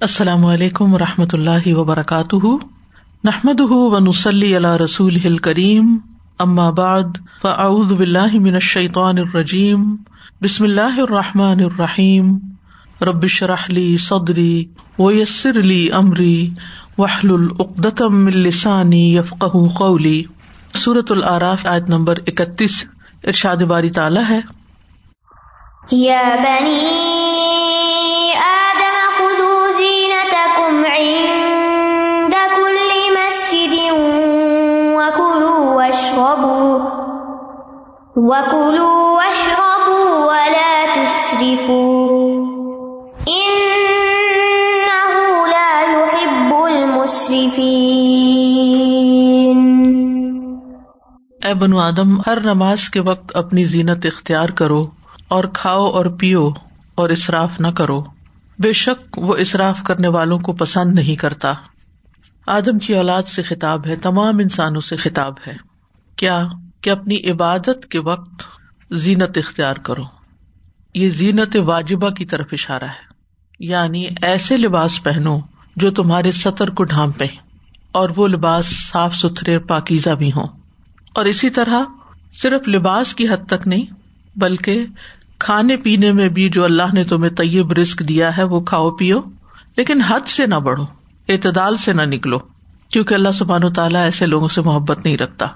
السلام علیکم و رحمۃ اللہ وبرکاتہ۔ نحمد ونسلی علیہ رسول کریم بعد، فاعوذ باللہ من الشیطان الرجیم۔ بسم اللہ الرحمٰن الرحیم۔ ربش رحلی صدری ویسر علی عمری وحل العقدم السانی یفق قولی۔ صورت العراف عائد نمبر اکتیس۔ ارشاد باری تعالیٰ ہے۔ یا بنی اے بنو آدم، ہر نماز کے وقت اپنی زینت اختیار کرو اور کھاؤ اور پیو اور اصراف نہ کرو۔ بے شک وہ اصراف کرنے والوں کو پسند نہیں کرتا۔ آدم کی اولاد سے خطاب ہے، تمام انسانوں سے خطاب ہے۔ کیا کہ اپنی عبادت کے وقت زینت اختیار کرو۔ یہ زینت واجبہ کی طرف اشارہ ہے۔ یعنی ایسے لباس پہنو جو تمہارے سطر کو ڈھانپے اور وہ لباس صاف ستھرے پاکیزہ بھی ہوں۔ اور اسی طرح صرف لباس کی حد تک نہیں، بلکہ کھانے پینے میں بھی جو اللہ نے تمہیں طیب رسک دیا ہے، وہ کھاؤ پیو۔ لیکن حد سے نہ بڑھو، اعتدال سے نہ نکلو، کیونکہ اللہ سبحان و تعالیٰ ایسے لوگوں سے محبت نہیں رکھتا۔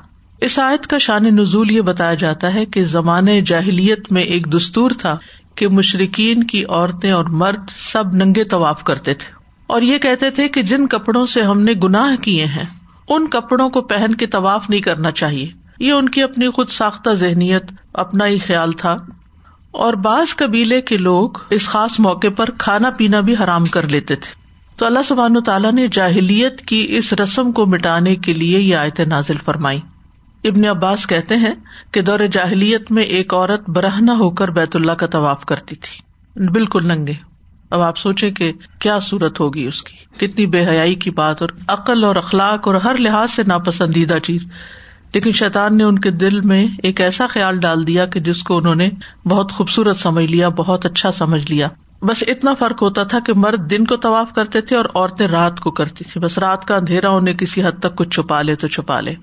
اس آیت کا شان نزول یہ بتایا جاتا ہے کہ زمانے جاہلیت میں ایک دستور تھا کہ مشرقین کی عورتیں اور مرد سب ننگے طواف کرتے تھے۔ اور یہ کہتے تھے کہ جن کپڑوں سے ہم نے گناہ کیے ہیں، ان کپڑوں کو پہن کے طواف نہیں کرنا چاہیے۔ یہ ان کی اپنی خود ساختہ ذہنیت، اپنا ہی خیال تھا۔ اور بعض قبیلے کے لوگ اس خاص موقع پر کھانا پینا بھی حرام کر لیتے تھے۔ تو اللہ سبحان تعالیٰ نے جاہلیت کی اس رسم کو مٹانے کے لیے یہ آیت نازل فرمائی ابن عباس کہتے ہیں کہ دور جاہلیت میں ایک عورت برہنا ہو کر بیت اللہ کا طواف کرتی تھی۔ بالکل ننگے۔ اب آپ سوچے کہ کیا صورت ہوگی اس کی۔ کتنی بے حیائی کی بات اور عقل اور اخلاق اور ہر لحاظ سے ناپسندیدہ چیز۔ لیکن شیطان نے ان کے دل میں ایک ایسا خیال ڈال دیا کہ جس کو انہوں نے بہت خوبصورت سمجھ لیا، بہت اچھا سمجھ لیا۔ بس اتنا فرق ہوتا تھا کہ مرد دن کو طواف کرتے تھے اور عورتیں رات کو کرتی تھی بس رات کا اندھیرا انہیں کسی حد تک کچھ چھپا لے تو چھپا لے۔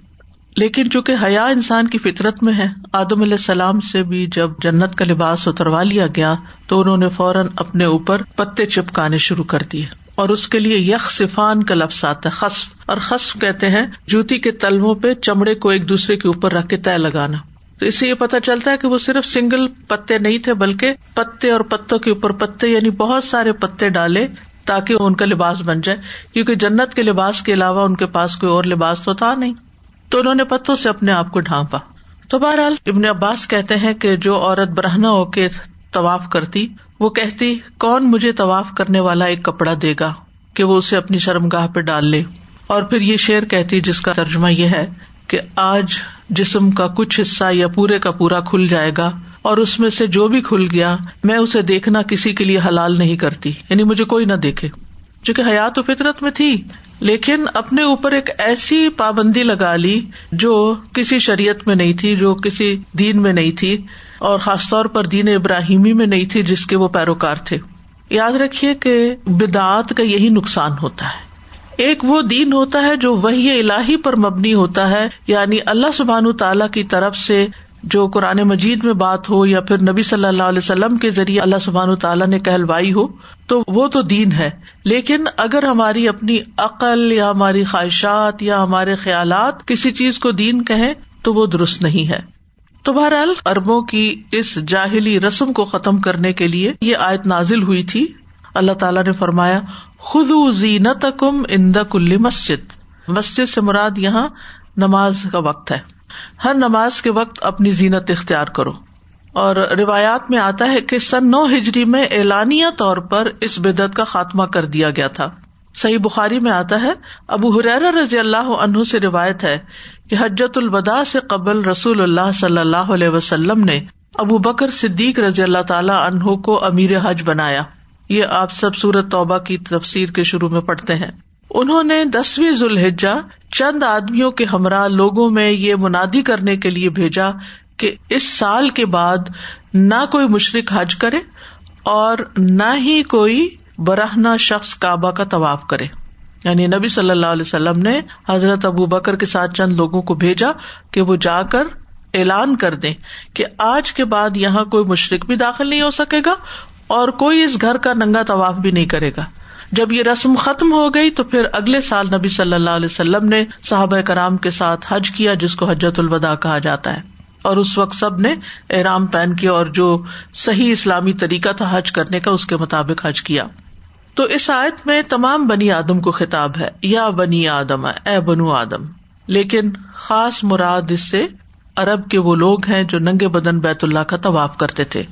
لیکن چونکہ حیا انسان کی فطرت میں ہے، آدم علیہ السلام سے بھی جب جنت کا لباس اتروا لیا گیا، تو انہوں نے فوراً اپنے اوپر پتے چپکانے شروع کر دیے۔ اور اس کے لیے یک صفان کا لفظ آتا ہے، خصف۔ اور خصف کہتے ہیں جوتی کے تلووں پہ چمڑے کو ایک دوسرے کے اوپر رکھ کے طے لگانا۔ تو اس سے یہ پتا چلتا ہے کہ وہ صرف سنگل پتے نہیں تھے، بلکہ پتے اور پتوں کے اوپر پتے یعنی بہت سارے پتے ڈالے تاکہ ان کا لباس بن جائے۔ کیونکہ جنت کے لباس کے علاوہ ان کے پاس کوئی اور لباس تو تھا نہیں۔ تو انہوں نے پتوں سے اپنے آپ کو ڈھانپا۔ تو بہرحال ابن عباس کہتے ہیں کہ جو عورت برہنا ہو کے طواف کرتی، وہ کہتی، کون مجھے طواف کرنے والا ایک کپڑا دے گا کہ وہ اسے اپنی شرم گاہ پہ ڈال لے؟ اور پھر یہ شعر کہتی، جس کا ترجمہ یہ ہے کہ آج جسم کا کچھ حصہ یا پورے کا پورا کھل جائے گا اور اس میں سے جو بھی کھل گیا، میں اسے دیکھنا کسی کے لیے حلال نہیں کرتی یعنی مجھے کوئی نہ دیکھے۔ چونکہ حیات و فطرت میں تھی، لیکن اپنے اوپر ایک ایسی پابندی لگا لی جو کسی شریعت میں نہیں تھی، جو کسی دین میں نہیں تھی، اور خاص طور پر دین ابراہیمی میں نہیں تھی، جس کے وہ پیروکار تھے۔ یاد رکھیے کہ بدعت کا یہی نقصان ہوتا ہے۔ ایک وہ دین ہوتا ہے جو وہی الہی پر مبنی ہوتا ہے یعنی اللہ سبحان تعالی کی طرف سے جو قرآن مجید میں بات ہو یا پھر نبی صلی اللہ علیہ وسلم کے ذریعے اللہ سبحان تعالیٰ نے کہلوائی ہو، تو وہ تو دین ہے۔ لیکن اگر ہماری اپنی عقل یا ہماری خواہشات یا ہمارے خیالات کسی چیز کو دین کہیں، تو وہ درست نہیں ہے۔ تو بہرحال اربوں کی اس جاہلی رسم کو ختم کرنے کے لیے یہ آیت نازل ہوئی تھی۔ اللہ تعالیٰ نے فرمایا خود زینت کم اند کل مسجد۔ مسجد سے مراد یہاں نماز کا وقت ہے۔ ہر نماز کے وقت اپنی زینت اختیار کرو۔ اور روایات میں آتا ہے کہ سن نو ہجری میں اعلانیہ طور پر اس بدعت کا خاتمہ کر دیا گیا تھا۔ صحیح بخاری میں آتا ہے، ابو حریر رضی اللہ عنہ سے روایت ہے کہ حجت الوداع سے قبل رسول اللہ صلی اللہ علیہ وسلم نے ابو بکر صدیق رضی اللہ تعالیٰ عنہ کو امیر حج بنایا۔ یہ آپ سب سورت توبہ کی تفسیر کے شروع میں پڑھتے ہیں۔ انہوں نے دسویں ذوالحجہ چند آدمیوں کے ہمراہ لوگوں میں یہ منادی کرنے کے لیے بھیجا کہ اس سال کے بعد نہ کوئی مشرق حج کرے اور نہ ہی کوئی برہنا شخص کعبہ کا طواف کرے۔ یعنی نبی صلی اللہ علیہ وسلم نے حضرت ابو بکر کے ساتھ چند لوگوں کو بھیجا کہ وہ جا کر اعلان کر دیں کہ آج کے بعد یہاں کوئی مشرق بھی داخل نہیں ہو سکے گا اور کوئی اس گھر کا ننگا طواف بھی نہیں کرے گا۔ جب یہ رسم ختم ہو گئی تو پھر اگلے سال نبی صلی اللہ علیہ وسلم نے صحابہ کرام کے ساتھ حج کیا، جس کو حجت الوداع کہا جاتا ہے۔ اور اس وقت سب نے احرام پہن کے اور جو صحیح اسلامی طریقہ تھا حج کرنے کا، اس کے مطابق حج کیا۔ تو اس آیت میں تمام بنی آدم کو خطاب ہے۔ یا بنی آدم، اے بنو آدم۔ لیکن خاص مراد اس سے ارب کے وہ لوگ ہیں جو ننگے بدن بیت اللہ کا طواف کرتے تھے۔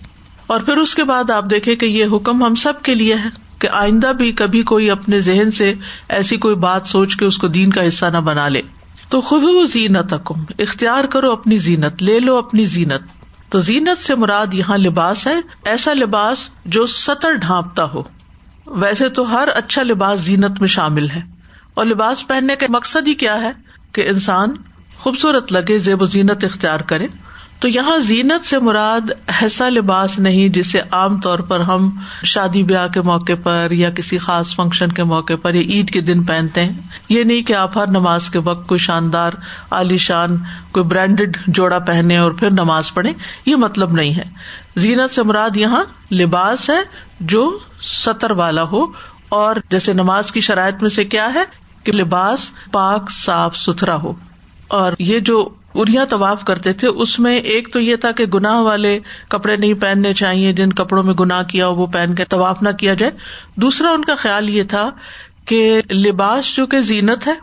اور پھر اس کے بعد آپ دیکھے کہ یہ حکم ہم سب کے لیے ہے۔ کہ آئندہ بھی کبھی کوئی اپنے ذہن سے ایسی کوئی بات سوچ کے اس کو دین کا حصہ نہ بنا لے۔ تو خود زینت حکم اختیار کرو اپنی زینت، لے لو اپنی زینت۔ تو زینت سے مراد یہاں لباس ہے، ایسا لباس جو سطر ڈھانپتا ہو۔ ویسے تو ہر اچھا لباس زینت میں شامل ہے۔ اور لباس پہننے کا مقصد ہی کیا ہے؟ کہ انسان خوبصورت لگے، زیب و زینت اختیار کرے۔ تو یہاں زینت سے مراد ایسا لباس نہیں جسے عام طور پر ہم شادی بیاہ کے موقع پر یا کسی خاص فنکشن کے موقع پر یا عید کے دن پہنتے ہیں۔ یہ نہیں کہ آپ ہر نماز کے وقت کوئی شاندار، عالی شان، کوئی برانڈیڈ جوڑا پہنے اور پھر نماز پڑھے یہ مطلب نہیں ہے۔ زینت سے مراد یہاں لباس ہے جو سطر والا ہو۔ اور جیسے نماز کی شرائط میں سے کیا ہے کہ لباس پاک، صاف، ستھرا ہو۔ اور یہ جو اریا طواف کرتے تھے، اس میں ایک تو یہ تھا کہ گناہ والے کپڑے نہیں پہننے چاہیے، جن کپڑوں میں گناہ کیا ہو وہ پہن کے طواف نہ کیا جائے۔ دوسرا ان کا خیال یہ تھا کہ لباس جو کہ زینت ہے،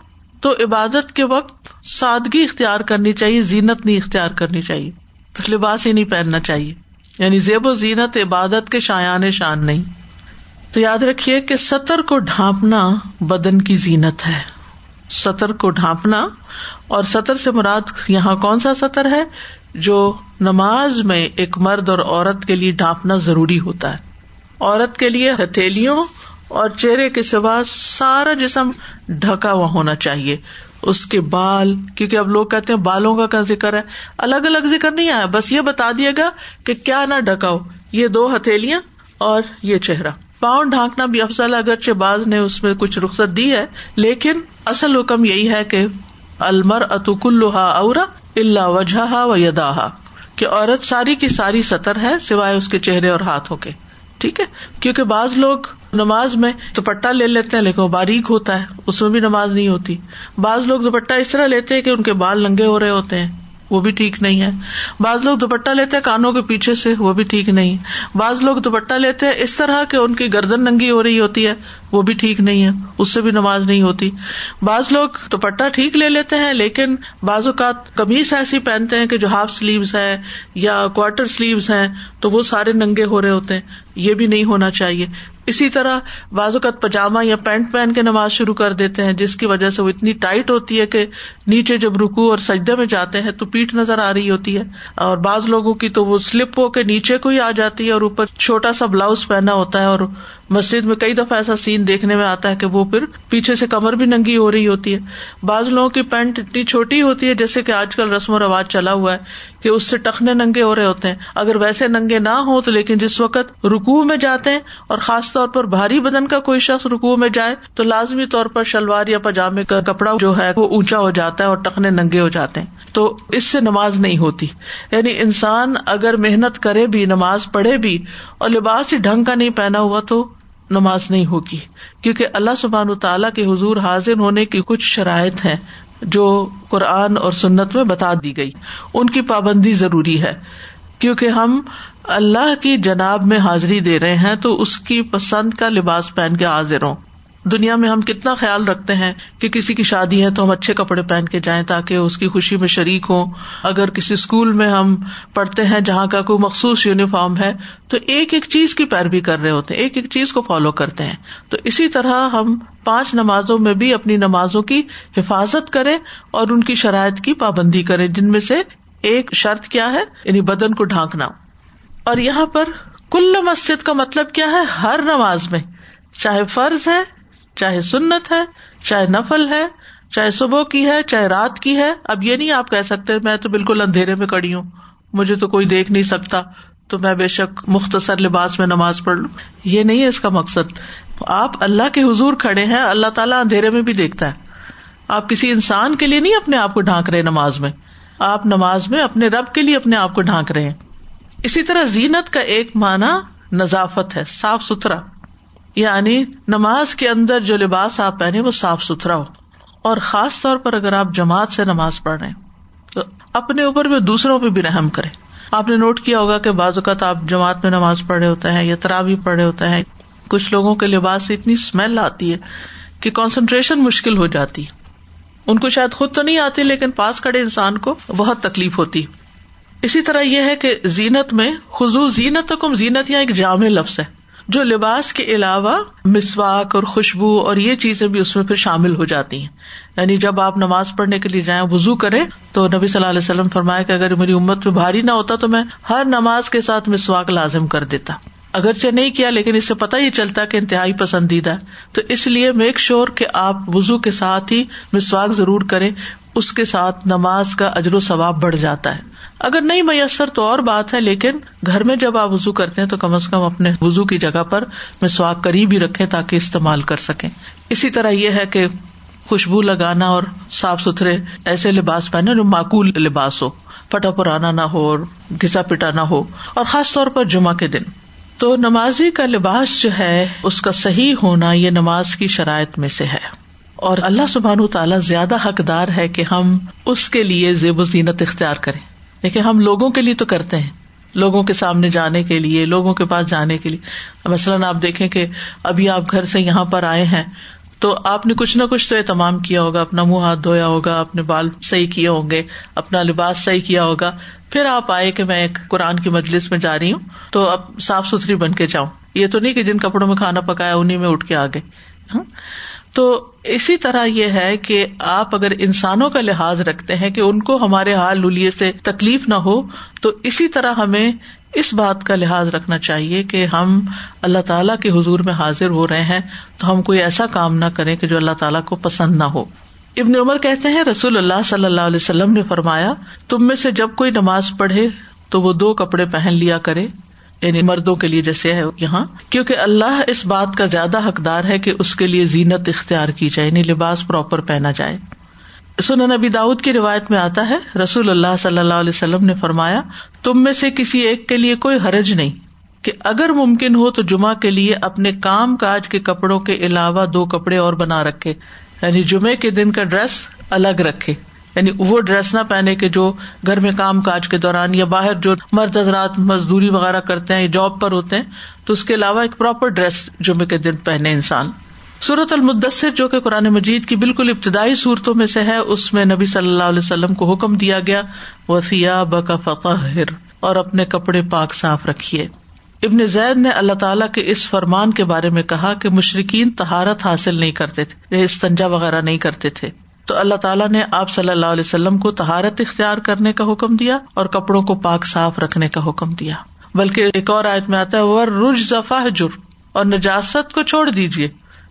تو عبادت کے وقت سادگی اختیار کرنی چاہیے، زینت نہیں اختیار کرنی چاہیے۔ تو لباس ہی نہیں پہننا چاہیے۔ یعنی زیب و زینت عبادت کے شایان شان نہیں۔ تو یاد رکھیے کہ سطر کو ڈھانپنا بدن کی زینت ہے۔ سطر کو ڈھانپنا اور سطر سے مراد یہاں کون سا سطر ہے جو نماز میں ایک مرد اور عورت کے لیے ڈھانپنا ضروری ہوتا ہے عورت کے لیے ہتھیلیوں اور چہرے کے سوا سارا جسم ڈھکا ہوا ہونا چاہیے۔ اس کے بال، کیونکہ اب لوگ کہتے ہیں بالوں کا کیا ذکر ہے؟ الگ الگ ذکر نہیں آیا، بس یہ بتا دیے گا کہ کیا نہ ڈھکا ہو، یہ دو ہتھیلیاں اور یہ چہرہ۔ پاؤں ڈھانکنا بھی افضل اگرچہ باز نے اس میں کچھ رخصت دی ہے، لیکن اصل حکم یہی ہے کہ المر اتک الحا اورا اللہ وجہ و یدا کہ عورت ساری کی ساری سطر ہے سوائے اس کے چہرے اور ہاتھوں کے، ٹھیک ہے؟ کیونکہ بعض لوگ نماز میں دوپٹہ لے لیتے ہیں، لیکن وہ باریک ہوتا ہے، اس میں بھی نماز نہیں ہوتی۔ بعض لوگ دوپٹہ اس طرح لیتے ہیں کہ ان کے بال لنگے ہو رہے ہوتے ہیں۔ وہ بھی ٹھیک نہیں ہے۔ بعض لوگ دوپٹہ لیتے ہیں، کانوں کے پیچھے سے وہ بھی ٹھیک نہیں۔ بعض لوگ دوپٹہ لیتے ہیں، اس طرح کہ ان کی گردن ننگی ہو رہی ہوتی ہے، وہ بھی ٹھیک نہیں ہے۔ اس سے بھی نماز نہیں ہوتی۔ بعض لوگ دوپٹہ ٹھیک لے لیتے ہیں، لیکن بعض اوقات کمیز ایسی پہنتے ہیں کہ جو ہاف سلیوز ہے یا کوارٹر سلیوز ہیں، تو وہ سارے ننگے ہو رہے ہوتے ہیں۔ یہ بھی نہیں ہونا چاہیے۔ اسی طرح بعض اوقات پاجامہ یا پینٹ پہن کے نماز شروع کر دیتے ہیں، جس کی وجہ سے وہ اتنی ٹائٹ ہوتی ہے کہ نیچے جب رکو اور سجدے میں جاتے ہیں تو پیٹ نظر آ رہی ہوتی ہے۔ اور بعض لوگوں کی تو وہ سلپ ہو کے نیچے کو ہی آ جاتی ہے اور اوپر چھوٹا سا بلاؤز پہنا ہوتا ہے اور مسجد میں کئی دفعہ ایسا سین دیکھنے میں آتا ہے کہ وہ پھر پیچھے سے کمر بھی ننگی ہو رہی ہوتی ہے۔ بعض لوگوں کی پینٹ اتنی چھوٹی ہوتی ہے جیسے کہ آج کل رسم و رواج چلا ہوا ہے کہ اس سے ٹخنے ننگے ہو رہے ہوتے ہیں۔ اگر ویسے ننگے نہ ہو تو لیکن جس وقت رکو میں جاتے ہیں اور خاص طور پر بھاری بدن کا کوئی شخص رکو میں جائے تو لازمی طور پر شلوار یا پاجامے کا کپڑا جو ہے وہ اونچا ہو جاتا ہے اور ٹخنے ننگے ہو جاتے ہیں۔ تو اس سے نماز نہیں ہوتی۔ یعنی انسان اگر محنت کرے بھی، نماز پڑھے بھی اور لباس ہی ڈھنگ کا نہیں پہنا ہوا تو نماز نہیں ہوگی۔ کیونکہ اللہ سبحان تعالیٰ کے حضور حاضر ہونے کی کچھ شرائط ہیں جو قرآن اور سنت میں بتا دی گئی۔ ان کی پابندی ضروری ہے۔ کیونکہ ہم اللہ کی جناب میں حاضری دے رہے ہیں تو اس کی پسند کا لباس پہن کے حاضر ہوں۔ دنیا میں ہم کتنا خیال رکھتے ہیں کہ کسی کی شادی ہے تو ہم اچھے کپڑے پہن کے جائیں تاکہ اس کی خوشی میں شریک ہوں۔ اگر کسی اسکول میں ہم پڑھتے ہیں جہاں کا کوئی مخصوص یونیفارم ہے تو ایک ایک چیز کی پیروی کر رہے ہوتے ہیں، ایک ایک چیز کو فالو کرتے ہیں۔ تو اسی طرح ہم پانچ نمازوں میں بھی اپنی نمازوں کی حفاظت کریں اور ان کی شرائط کی پابندی کریں۔ جن میں سے ایک شرط کیا ہے؟ یعنی بدن کو ڈھانکنا۔ اور یہاں پر کل مسجد کا مطلب کیا ہے؟ ہر نماز میں، چاہے فرض ہے چاہے سنت ہے، چاہے نفل ہے، چاہے صبح کی ہے، چاہے رات کی ہے۔ اب یہ نہیں آپ کہہ سکتے، میں تو بالکل اندھیرے میں کڑی ہوں۔ مجھے تو کوئی دیکھ نہیں سکتا، تو میں بے شک مختصر لباس میں نماز پڑھ لوں۔ یہ نہیں ہے اس کا مقصد۔ آپ اللہ کے حضور کھڑے ہیں، اللہ تعالیٰ اندھیرے میں بھی دیکھتا ہے۔ آپ کسی انسان کے لیے نہیں اپنے آپ کو ڈھانک رہے نماز میں۔ آپ نماز میں اپنے رب کے لیے اپنے آپ کو ڈھانک رہے ہیں۔ اسی طرح زینت کا ایک معنی نذافت ہے، صاف ستھرا۔ یعنی نماز کے اندر جو لباس آپ پہنے وہ صاف ستھرا ہو۔ اور خاص طور پر اگر آپ جماعت سے نماز پڑھ رہے ہیں، تو اپنے اوپر بھی دوسروں پہ بھی رحم کرے آپ نے نوٹ کیا ہوگا کہ بعض اوقات آپ جماعت میں نماز پڑھ رہے ہوتے ہیں یا ترابی پڑھ رہے ہوتے ہیں۔ کچھ لوگوں کے لباس سے اتنی اسمیل آتی ہے کہ کانسنٹریشن مشکل ہو جاتی۔ ان کو شاید خود تو نہیں آتی، لیکن پاس کھڑے انسان کو بہت تکلیف ہوتی۔ اسی طرح یہ ہے کہ زینت میں خزو زینت کم زینت یا ایک جامع لفظ ہے۔ جو لباس کے علاوہ مسواک اور خوشبو اور یہ چیزیں بھی اس میں پھر شامل ہو جاتی ہیں۔ یعنی جب آپ نماز پڑھنے کے لیے جائیں وزو کرے تو نبی صلی اللہ علیہ وسلم فرمایا کہ اگر میری امت میں بھاری نہ ہوتا تو میں ہر نماز کے ساتھ مسواک لازم کر دیتا۔ اگرچہ نہیں کیا، لیکن اس سے پتا ہی چلتا کہ انتہائی پسندیدہ۔ تو اس لیے میک شیور کہ آپ وزو کے ساتھ ہی مسواک ضرور کرے اس کے ساتھ نماز کا اجر و ثواب بڑھ جاتا ہے۔ اگر نہیں میسر تو اور بات ہے، لیکن گھر میں جب آپ وزو کرتے ہیں تو کم از کم اپنے وزو کی جگہ پر مسواک قریب ہی رکھے تاکہ استعمال کر سکیں۔ اسی طرح یہ ہے کہ خوشبو لگانا اور صاف ستھرے ایسے لباس پہنے جو معقول لباس ہو، پٹا پرانا نہ ہو اور گسا پٹا نہ ہو۔ اور خاص طور پر جمعہ کے دن۔ تو نمازی کا لباس جو ہے، اس کا صحیح ہونا یہ نماز کی شرائط میں سے ہے۔ اور اللہ سبحان تعالیٰ زیادہ حقدار ہے کہ ہم اس کے لیے زیب و زینت اختیار کریں۔ لیکن ہم لوگوں کے لیے تو کرتے ہیں۔ لوگوں کے سامنے جانے کے لیے، لوگوں کے پاس جانے کے لیے۔ مثلاً آپ دیکھیں کہ ابھی آپ گھر سے یہاں پر آئے ہیں تو آپ نے کچھ نہ کچھ تو اہتمام کیا ہوگا، اپنا منہ ہاتھ دھویا ہوگا، اپنے بال صحیح کیے ہوں گے، اپنا لباس صحیح کیا ہوگا۔ پھر آپ آئے کہ میں ایک قرآن کی مجلس میں جا رہی ہوں، تو اب صاف ستھری بن کے جاؤں۔ یہ تو نہیں کہ جن کپڑوں میں کھانا پکایا انہیں میں اٹھ کے آ گئے ہاں؟ تو اسی طرح یہ ہے کہ آپ اگر انسانوں کا لحاظ رکھتے ہیں کہ ان کو ہمارے حال لولیے سے تکلیف نہ ہو، تو اسی طرح ہمیں اس بات کا لحاظ رکھنا چاہیے کہ ہم اللہ تعالیٰ کے حضور میں حاضر ہو رہے ہیں، تو ہم کوئی ایسا کام نہ کریں کہ جو اللہ تعالیٰ کو پسند نہ ہو۔ ابن عمر کہتے ہیں، رسول اللہ صلی اللہ علیہ وسلم نے فرمایا، تم میں سے جب کوئی نماز پڑھے تو وہ دو کپڑے پہن لیا کرے۔ یعنی مردوں کے لیے جیسے ہے یہاں، کیونکہ اللہ اس بات کا زیادہ حقدار ہے کہ اس کے لیے زینت اختیار کی جائے یعنی لباس پراپر پہنا جائے۔ سن نبی داود کی روایت میں آتا ہے، رسول اللہ صلی اللہ علیہ وسلم نے فرمایا، تم میں سے کسی ایک کے لیے کوئی حرج نہیں کہ اگر ممکن ہو تو جمعہ کے لیے اپنے کام کاج کے کپڑوں کے علاوہ دو کپڑے اور بنا رکھے یعنی جمعے کے دن کا ڈریس الگ رکھے۔ یعنی وہ ڈریس نہ پہنے کے جو گھر میں کام کاج کے دوران یا باہر جو مرد حضرات مزدوری وغیرہ کرتے ہیں یا جاب پر ہوتے ہیں، تو اس کے علاوہ ایک پراپر ڈریس جمعے کے دن پہنے انسان۔ صورت المدثر جو کہ قرآن مجید کی بالکل ابتدائی صورتوں میں سے ہے، اس میں نبی صلی اللہ علیہ وسلم کو حکم دیا گیا وفیا بکا فقر اور اپنے کپڑے پاک صاف رکھیے۔ ابن زید نے اللہ تعالیٰ کے اس فرمان کے بارے میں کہا کہ مشرقین تہارت حاصل نہیں کرتے تھے استنجا وغیرہ نہیں کرتے تھے۔ تو اللہ تعالیٰ نے آپ صلی اللہ علیہ وسلم کو تہارت اختیار کرنے کا حکم دیا اور کپڑوں کو پاک صاف رکھنے کا حکم دیا۔ بلکہ ایک اور آیت میں آتا ہے ور رج ذفا جر اور نجاست کو چھوڑ دیجیے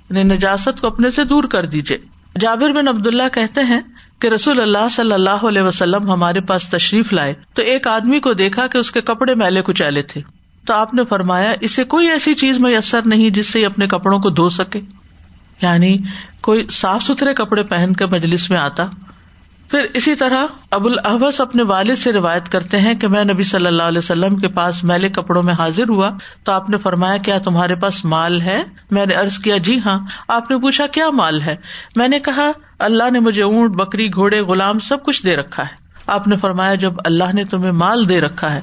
یعنی نجاست کو اپنے سے دور کر دیجیے جابر بن عبد اللہ کہتے ہیں کہ رسول اللہ صلی اللہ علیہ وسلم ہمارے پاس تشریف لائے تو ایک آدمی کو دیکھا کہ اس کے کپڑے میلے کچیلے تھے۔ تو آپ نے فرمایا، اسے کوئی ایسی چیز میسر نہیں جس سے اپنے کپڑوں کو دھو سکے۔ یعنی کوئی صاف ستھرے کپڑے پہن کر مجلس میں آتا۔ پھر اسی طرح ابو الحبس اپنے والد سے روایت کرتے ہیں کہ میں نبی صلی اللہ علیہ وسلم کے پاس میلے کپڑوں میں حاضر ہوا تو آپ نے فرمایا کیا تمہارے پاس مال ہے؟ میں نے ارض کیا جی ہاں۔ آپ نے پوچھا، کیا مال ہے؟ میں نے کہا، اللہ نے مجھے اونٹ، بکری، گھوڑے، غلام سب کچھ دے رکھا ہے۔ آپ نے فرمایا، جب اللہ نے تمہیں مال دے رکھا ہے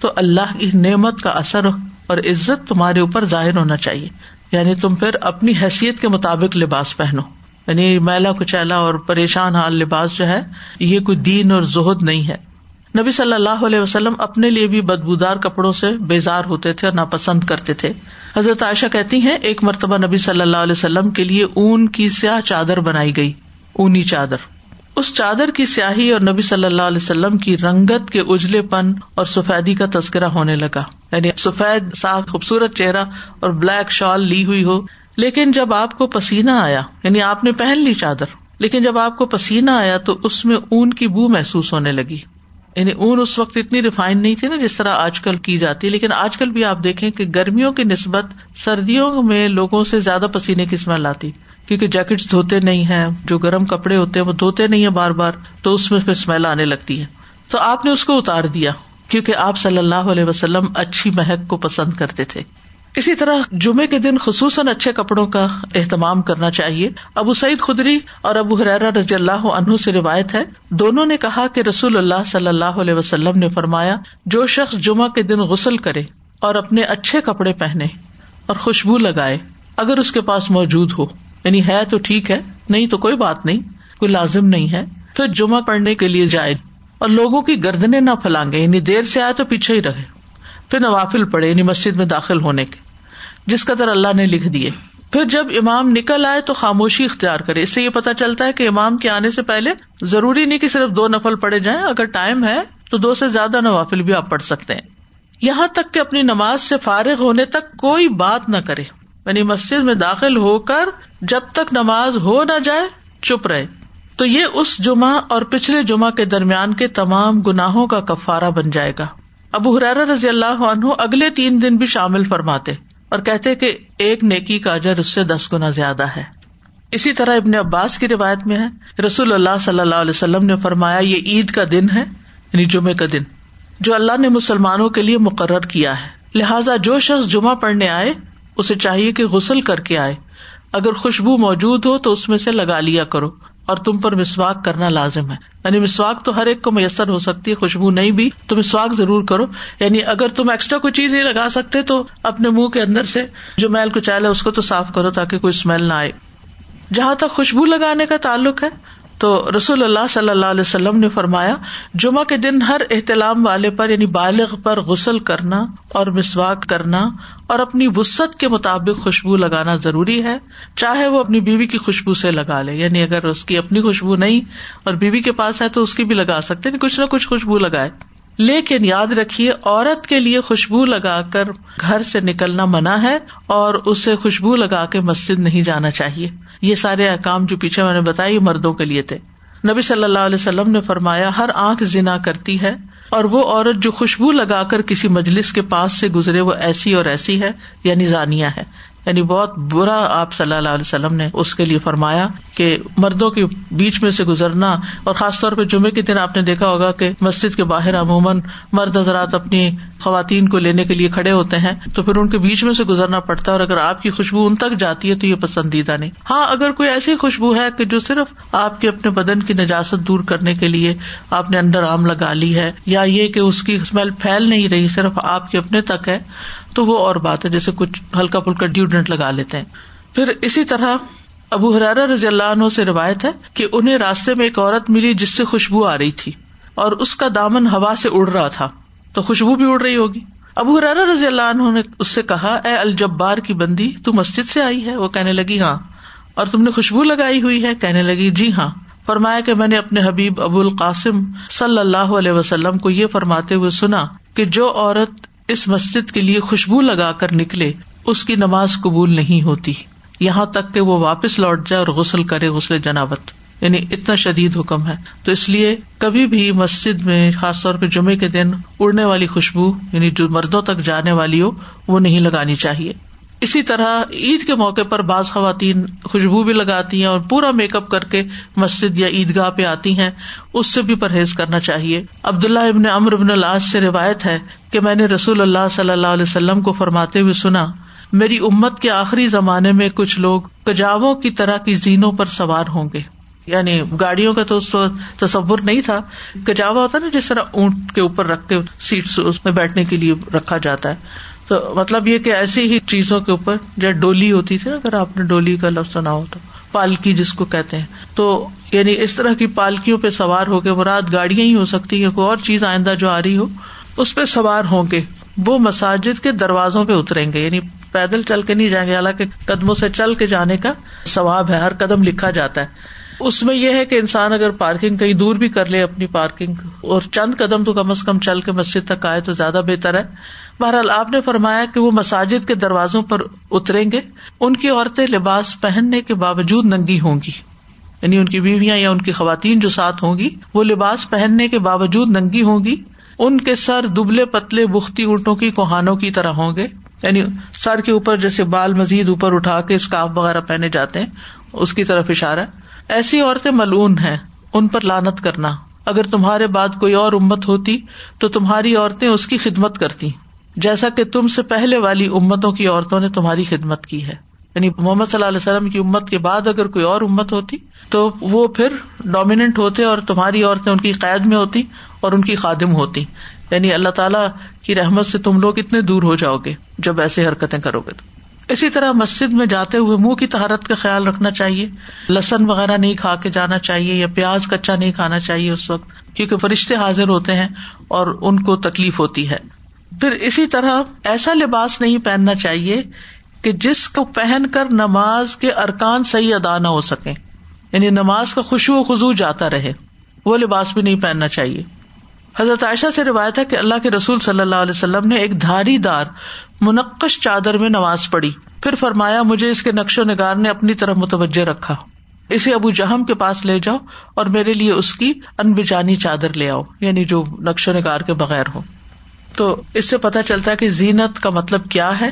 تو اللہ کی نعمت کا اثر اور عزت تمہارے اوپر ظاہر ہونا چاہیے۔ یعنی تم پھر اپنی حیثیت کے مطابق لباس پہنو۔ یعنی میلا، کچیلا اور پریشان حال لباس جو ہے، یہ کوئی دین اور زہد نہیں ہے۔ نبی صلی اللہ علیہ وسلم اپنے لیے بھی بدبودار کپڑوں سے بیزار ہوتے تھے اور ناپسند کرتے تھے۔ حضرت عائشہ کہتی ہیں، ایک مرتبہ نبی صلی اللہ علیہ وسلم کے لیے اون کی سیاہ چادر بنائی گئی۔ اونی چادر۔ اس چادر کی سیاہی اور نبی صلی اللہ علیہ وسلم کی رنگت کے اجلے پن اور سفیدی کا تذکرہ ہونے لگا۔ یعنی سفید، صاف، خوبصورت چہرہ اور بلیک شال لی ہوئی ہو۔ لیکن جب آپ کو پسینہ آیا یعنی آپ نے پہن لی چادر، لیکن جب آپ کو پسینہ آیا تو اس میں اون کی بو محسوس ہونے لگی۔ یعنی اون اس وقت اتنی ریفائن نہیں تھی نا جس طرح آج کل کی جاتی، لیکن آج کل بھی آپ دیکھیں کہ گرمیوں کی نسبت سردیوں میں لوگوں سے زیادہ پسینے کی اسمیل آتی۔ کیونکہ جیکٹس دھوتے نہیں ہے جو گرم کپڑے ہوتے ہیں وہ دھوتے نہیں ہے بار بار، تو اس میں پھر اسمیل آنے لگتی ہے۔ تو آپ نے اس کو اتار دیا، کیونکہ آپ صلی اللہ علیہ وسلم اچھی مہک کو پسند کرتے تھے۔ اسی طرح جمعے کے دن خصوصاً اچھے کپڑوں کا اہتمام کرنا چاہیے۔ ابو سعید خدری اور ابو حرارا رضی اللہ عنہ سے روایت ہے، دونوں نے کہا کہ رسول اللہ صلی اللہ علیہ وسلم نے فرمایا، جو شخص جمعہ کے دن غسل کرے اور اپنے اچھے کپڑے پہنے اور خوشبو لگائے، اگر اس کے پاس موجود ہو۔ یعنی ہے تو ٹھیک ہے، نہیں تو کوئی بات نہیں، کوئی لازم نہیں ہے۔ پھر جمعہ پڑھنے کے لیے جائے اور لوگوں کی گردنے نہ پھلانگے یعنی دیر سے آئے تو پیچھے ہی رہے۔ پھر نوافل پڑے یعنی مسجد میں داخل ہونے کے۔ جس قدر اللہ نے لکھ دیے۔ پھر جب امام نکل آئے تو خاموشی اختیار کرے۔ اس سے یہ پتا چلتا ہے کہ امام کے آنے سے پہلے ضروری نہیں کہ صرف دو نفل پڑے جائیں، اگر ٹائم ہے تو دو سے زیادہ نوافل بھی آپ پڑھ سکتے ہیں۔ یہاں تک کہ اپنی نماز سے فارغ ہونے تک کوئی بات نہ کرے۔ یعنی مسجد میں داخل ہو کر جب تک نماز ہو نہ جائے، چپ رہے۔ تو یہ اس جمعہ اور پچھلے جمعہ کے درمیان کے تمام گناہوں کا کفارہ بن جائے گا۔ ابو حرار رضی اللہ عنہ اگلے تین دن بھی شامل فرماتے اور کہتے کہ ایک نیکی کا اجر اس سے دس گنا زیادہ ہے۔ اسی طرح ابن عباس کی روایت میں ہے، رسول اللہ صلی اللہ علیہ وسلم نے فرمایا، یہ عید کا دن ہے یعنی جمعے کا دن، جو اللہ نے مسلمانوں کے لیے مقرر کیا ہے۔ لہٰذا جو شخص جمعہ پڑھنے آئے اسے چاہیے کہ غسل کر کے آئے۔ اگر خوشبو موجود ہو تو اس میں سے لگا لیا کرو اور تم پر مسواک کرنا لازم ہے۔ یعنی مسواک تو ہر ایک کو میسر ہو سکتی ہے، خوشبو نہیں بھی، تو مسواک ضرور کرو۔ یعنی اگر تم ایکسٹرا کوئی چیز نہیں لگا سکتے تو اپنے منہ کے اندر سے جو میل کچال ہے اس کو تو صاف کرو تاکہ کوئی اسمیل نہ آئے۔ جہاں تک خوشبو لگانے کا تعلق ہے تو رسول اللہ صلی اللہ علیہ وسلم نے فرمایا، جمعہ کے دن ہر احتلام والے پر یعنی بالغ پر غسل کرنا اور مسواک کرنا اور اپنی وسط کے مطابق خوشبو لگانا ضروری ہے۔ چاہے وہ اپنی بیوی کی خوشبو سے لگا لے یعنی اگر اس کی اپنی خوشبو نہیں اور بیوی کے پاس ہے تو اس کی بھی لگا سکتے یعنی کچھ نہ کچھ خوشبو لگائے۔ لیکن یاد رکھیے، عورت کے لیے خوشبو لگا کر گھر سے نکلنا منع ہے اور اسے خوشبو لگا کے مسجد نہیں جانا چاہیے۔ یہ سارے احکام جو پیچھے میں نے بتایا مردوں کے لیے تھے۔ نبی صلی اللہ علیہ وسلم نے فرمایا، ہر آنکھ ذنا کرتی ہے اور وہ عورت جو خوشبو لگا کر کسی مجلس کے پاس سے گزرے وہ ایسی اور ایسی ہے یعنی زانیہ ہے۔ یعنی بہت برا آپ صلی اللہ علیہ وسلم نے اس کے لیے فرمایا کہ مردوں کے بیچ میں سے گزرنا اور خاص طور پہ جمعے کے دن آپ نے دیکھا ہوگا کہ مسجد کے باہر عموماً مرد حضرات اپنی خواتین کو لینے کے لیے کھڑے ہوتے ہیں تو پھر ان کے بیچ میں سے گزرنا پڑتا ہے اور اگر آپ کی خوشبو ان تک جاتی ہے تو یہ پسندیدہ نہیں۔ ہاں اگر کوئی ایسی خوشبو ہے کہ جو صرف آپ کے اپنے بدن کی نجاست دور کرنے کے لیے آپ نے انڈر آم لگا لی ہے یا یہ کہ اس کی اسمیل پھیل نہیں رہی، صرف آپ کے اپنے تک ہے تو وہ اور بات ہے، جیسے کچھ ہلکا پھلکا ڈیوڈنٹ لگا لیتے ہیں۔ پھر اسی طرح ابو حرارا رضی اللہ عنہ سے روایت ہے کہ انہیں راستے میں ایک عورت ملی جس سے خوشبو آ رہی تھی اور اس کا دامن ہوا سے اڑ رہا تھا۔ تو خوشبو بھی اڑ رہی ہوگی۔ ابو حرارا رضی اللہ عنہ نے اس سے کہا، اے الجبار کی بندی، تو مسجد سے آئی ہے؟ وہ کہنے لگی ہاں۔ اور تم نے خوشبو لگائی ہوئی ہے؟ کہنے لگی جی ہاں۔ فرمایا کہ میں نے اپنے حبیب ابو القاسم صلی اللہ علیہ وسلم کو یہ فرماتے ہوئے سنا کہ جو عورت اس مسجد کے لیے خوشبو لگا کر نکلے، اس کی نماز قبول نہیں ہوتی۔ یہاں تک کہ وہ واپس لوٹ جائے اور غسل کرے غسل جنابت۔ یعنی اتنا شدید حکم ہے۔ تو اس لیے کبھی بھی مسجد میں، خاص طور پہ جمعے کے دن، اڑنے والی خوشبو یعنی جو مردوں تک جانے والی ہو، وہ نہیں لگانی چاہیے۔ اسی طرح عید کے موقع پر بعض خواتین خوشبو بھی لگاتی ہیں اور پورا میک اپ کر کے مسجد یا عیدگاہ پہ آتی ہیں، اس سے بھی پرہیز کرنا چاہیے۔ عبداللہ ابن امر ابن اللہ سے روایت ہے کہ میں نے رسول اللہ صلی اللہ علیہ وسلم کو فرماتے ہوئے سنا، میری امت کے آخری زمانے میں کچھ لوگ کجاووں کی طرح کی زینوں پر سوار ہوں گے۔ یعنی گاڑیوں کا تو تصور نہیں تھا۔ کجاوا ہوتا نا، جس طرح اونٹ کے اوپر رکھ کے سیٹ اس میں بیٹھنے کے لیے رکھا جاتا ہے۔ تو مطلب یہ کہ ایسی ہی چیزوں کے اوپر جب ڈولی ہوتی تھی نا، اگر آپ نے ڈولی کا لفظ سنا ہو تو، پالکی جس کو کہتے ہیں۔ تو یعنی اس طرح کی پالکیوں پہ سوار ہو کے، مراد گاڑیاں ہی ہو سکتی ہے کوئی اور چیز آئندہ جو آ رہی ہو، اس پہ سوار ہوں گے۔ وہ مساجد کے دروازوں پہ اتریں گے۔ یعنی پیدل چل کے نہیں جائیں گے، حالانکہ قدموں سے چل کے جانے کا ثواب ہے، ہر قدم لکھا جاتا ہے۔ اس میں یہ ہے کہ انسان اگر پارکنگ کہیں دور بھی کر لے اپنی پارکنگ، اور چند قدم تو کم از کم چل کے مسجد تک آئے تو زیادہ بہتر ہے۔ بہرحال آپ نے فرمایا کہ وہ مساجد کے دروازوں پر اتریں گے۔ ان کی عورتیں لباس پہننے کے باوجود ننگی ہوں گی۔ یعنی ان کی بیویاں یا ان کی خواتین جو ساتھ ہوں گی، وہ لباس پہننے کے باوجود ننگی ہوں گی۔ ان کے سر دبلے پتلے بختی اونٹوں کی کوہانوں کی طرح ہوں گے۔ یعنی سر کے اوپر جیسے بال مزید اوپر اٹھا کے اسکاف وغیرہ پہنے جاتے ہیں، اس کی طرف اشارہ۔ ایسی عورتیں ملون ہیں، ان پر لانت کرنا۔ اگر تمہارے بعد کوئی اور امت ہوتی تو تمہاری عورتیں اس کی خدمت کرتی۔ جیسا کہ تم سے پہلے والی امتوں کی عورتوں نے تمہاری خدمت کی ہے۔ یعنی محمد صلی اللہ علیہ وسلم کی امت کے بعد اگر کوئی اور امت ہوتی تو وہ پھر ڈومیننٹ ہوتے اور تمہاری عورتیں ان کی قید میں ہوتی اور ان کی خادم ہوتی۔ یعنی اللہ تعالیٰ کی رحمت سے تم لوگ اتنے دور ہو جاؤ گے جب ایسے حرکتیں کرو گے تو۔ اسی طرح مسجد میں جاتے ہوئے منہ کی تہارت کا خیال رکھنا چاہیے۔ لسن وغیرہ نہیں کھا کے جانا چاہیے یا پیاز کچا نہیں کھانا چاہیے اس وقت، کیونکہ فرشتے حاضر ہوتے ہیں اور ان کو تکلیف ہوتی ہے۔ پھر اسی طرح ایسا لباس نہیں پہننا چاہیے کہ جس کو پہن کر نماز کے ارکان صحیح ادا نہ ہو سکے یعنی نماز کا خوشبو خزو جاتا رہے۔ وہ لباس بھی نہیں پہننا چاہیے۔ حضرت عائشہ سے روایت ہے کہ اللہ کے رسول صلی اللہ علیہ وسلم نے ایک دھاری دار منقش چادر میں نماز پڑھی۔ پھر فرمایا، مجھے اس کے نقش و نگار نے اپنی طرف متوجہ رکھا۔ اسے ابو جہم کے پاس لے جاؤ اور میرے لیے اس کی انبجانی چادر لے آؤ یعنی جو نقش و نگار کے بغیر ہو۔ تو اس سے پتا چلتا ہے کہ زینت کا مطلب کیا ہے؟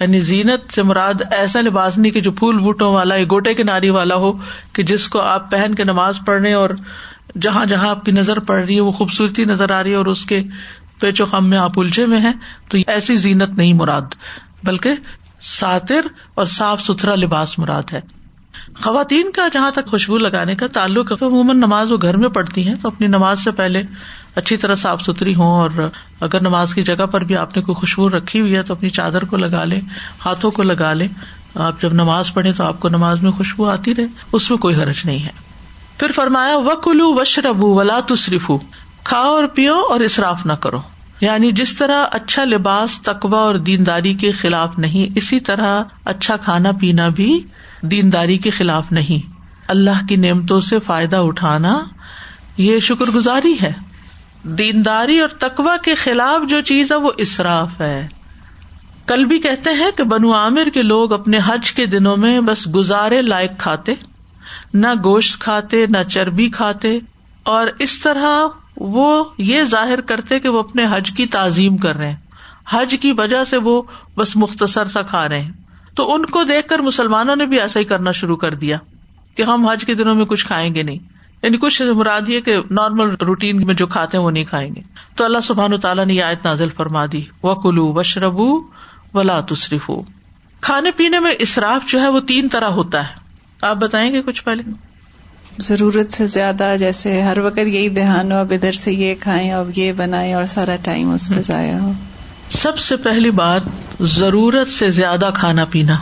یعنی زینت سے مراد ایسا لباس نہیں کہ جو پھول بوٹوں والا، یا گوٹے کے ناری والا ہو، کہ جس کو آپ پہن کے نماز پڑھنے اور جہاں جہاں آپ کی نظر پڑ رہی ہے، وہ خوبصورتی نظر آ رہی ہے اور اس کے پیچو خم میں آپ الجھے میں ہیں، تو ایسی زینت نہیں مراد، بلکہ ساتر اور صاف ستھرا لباس مراد ہے۔ خواتین کا جہاں تک خوشبو لگانے کا تعلق عموماً نماز وہ گھر میں پڑھتی ہیں، تو اپنی نماز سے پہلے اچھی طرح صاف ستھری ہوں اور اگر نماز کی جگہ پر بھی آپ نے کوئی خوشبو رکھی ہوئی ہے تو اپنی چادر کو لگا لے ہاتھوں کو لگا لے آپ جب نماز پڑھے تو آپ کو نماز میں خوشبو آتی رہے، اس میں کوئی حرج نہیں ہے۔ پھر فرمایا و کلو وشربو ولا تصرف کھاؤ اور پیو اور اصراف نہ کرو۔ یعنی جس طرح اچھا لباس تقوا اور دینداری کے خلاف نہیں، اسی طرح اچھا کھانا پینا بھی دینداری کے خلاف نہیں۔ اللہ کی نعمتوں سے فائدہ اٹھانا یہ شکر گزاری ہے۔ دینداری اور تقوا کے خلاف جو چیز ہے وہ اصراف ہے۔ کل بھی کہتے ہیں کہ بنو عامر کے لوگ اپنے حج کے دنوں میں بس گزارے لائق کھاتے، نہ گوشت کھاتے، نہ چربی کھاتے، اور اس طرح وہ یہ ظاہر کرتے کہ وہ اپنے حج کی تعظیم کر رہے ہیں۔ حج کی وجہ سے وہ بس مختصر سا کھا رہے ہیں۔ تو ان کو دیکھ کر مسلمانوں نے بھی ایسا ہی کرنا شروع کر دیا کہ ہم حج کے دنوں میں کچھ کھائیں گے نہیں۔ یعنی کچھ مراد یہ کہ نارمل روٹین میں جو کھاتے ہیں وہ نہیں کھائیں گے۔ تو اللہ سبحان تعالیٰ نے آیت نازل فرما دی۔ و کلو وشربو ولا تصرف کھانے پینے میں اصراف جو ہے وہ تین طرح ہوتا ہے۔ آپ بتائیں گے کچھ پہلے؟ ضرورت سے زیادہ جیسے ہر وقت یہی دھیان ہو اب ادھر سے یہ کھائیں اب یہ بنائیں اور سارا ٹائم اس میں ضائع ہو۔ سب سے پہلی بات ضرورت سے زیادہ کھانا پینا۔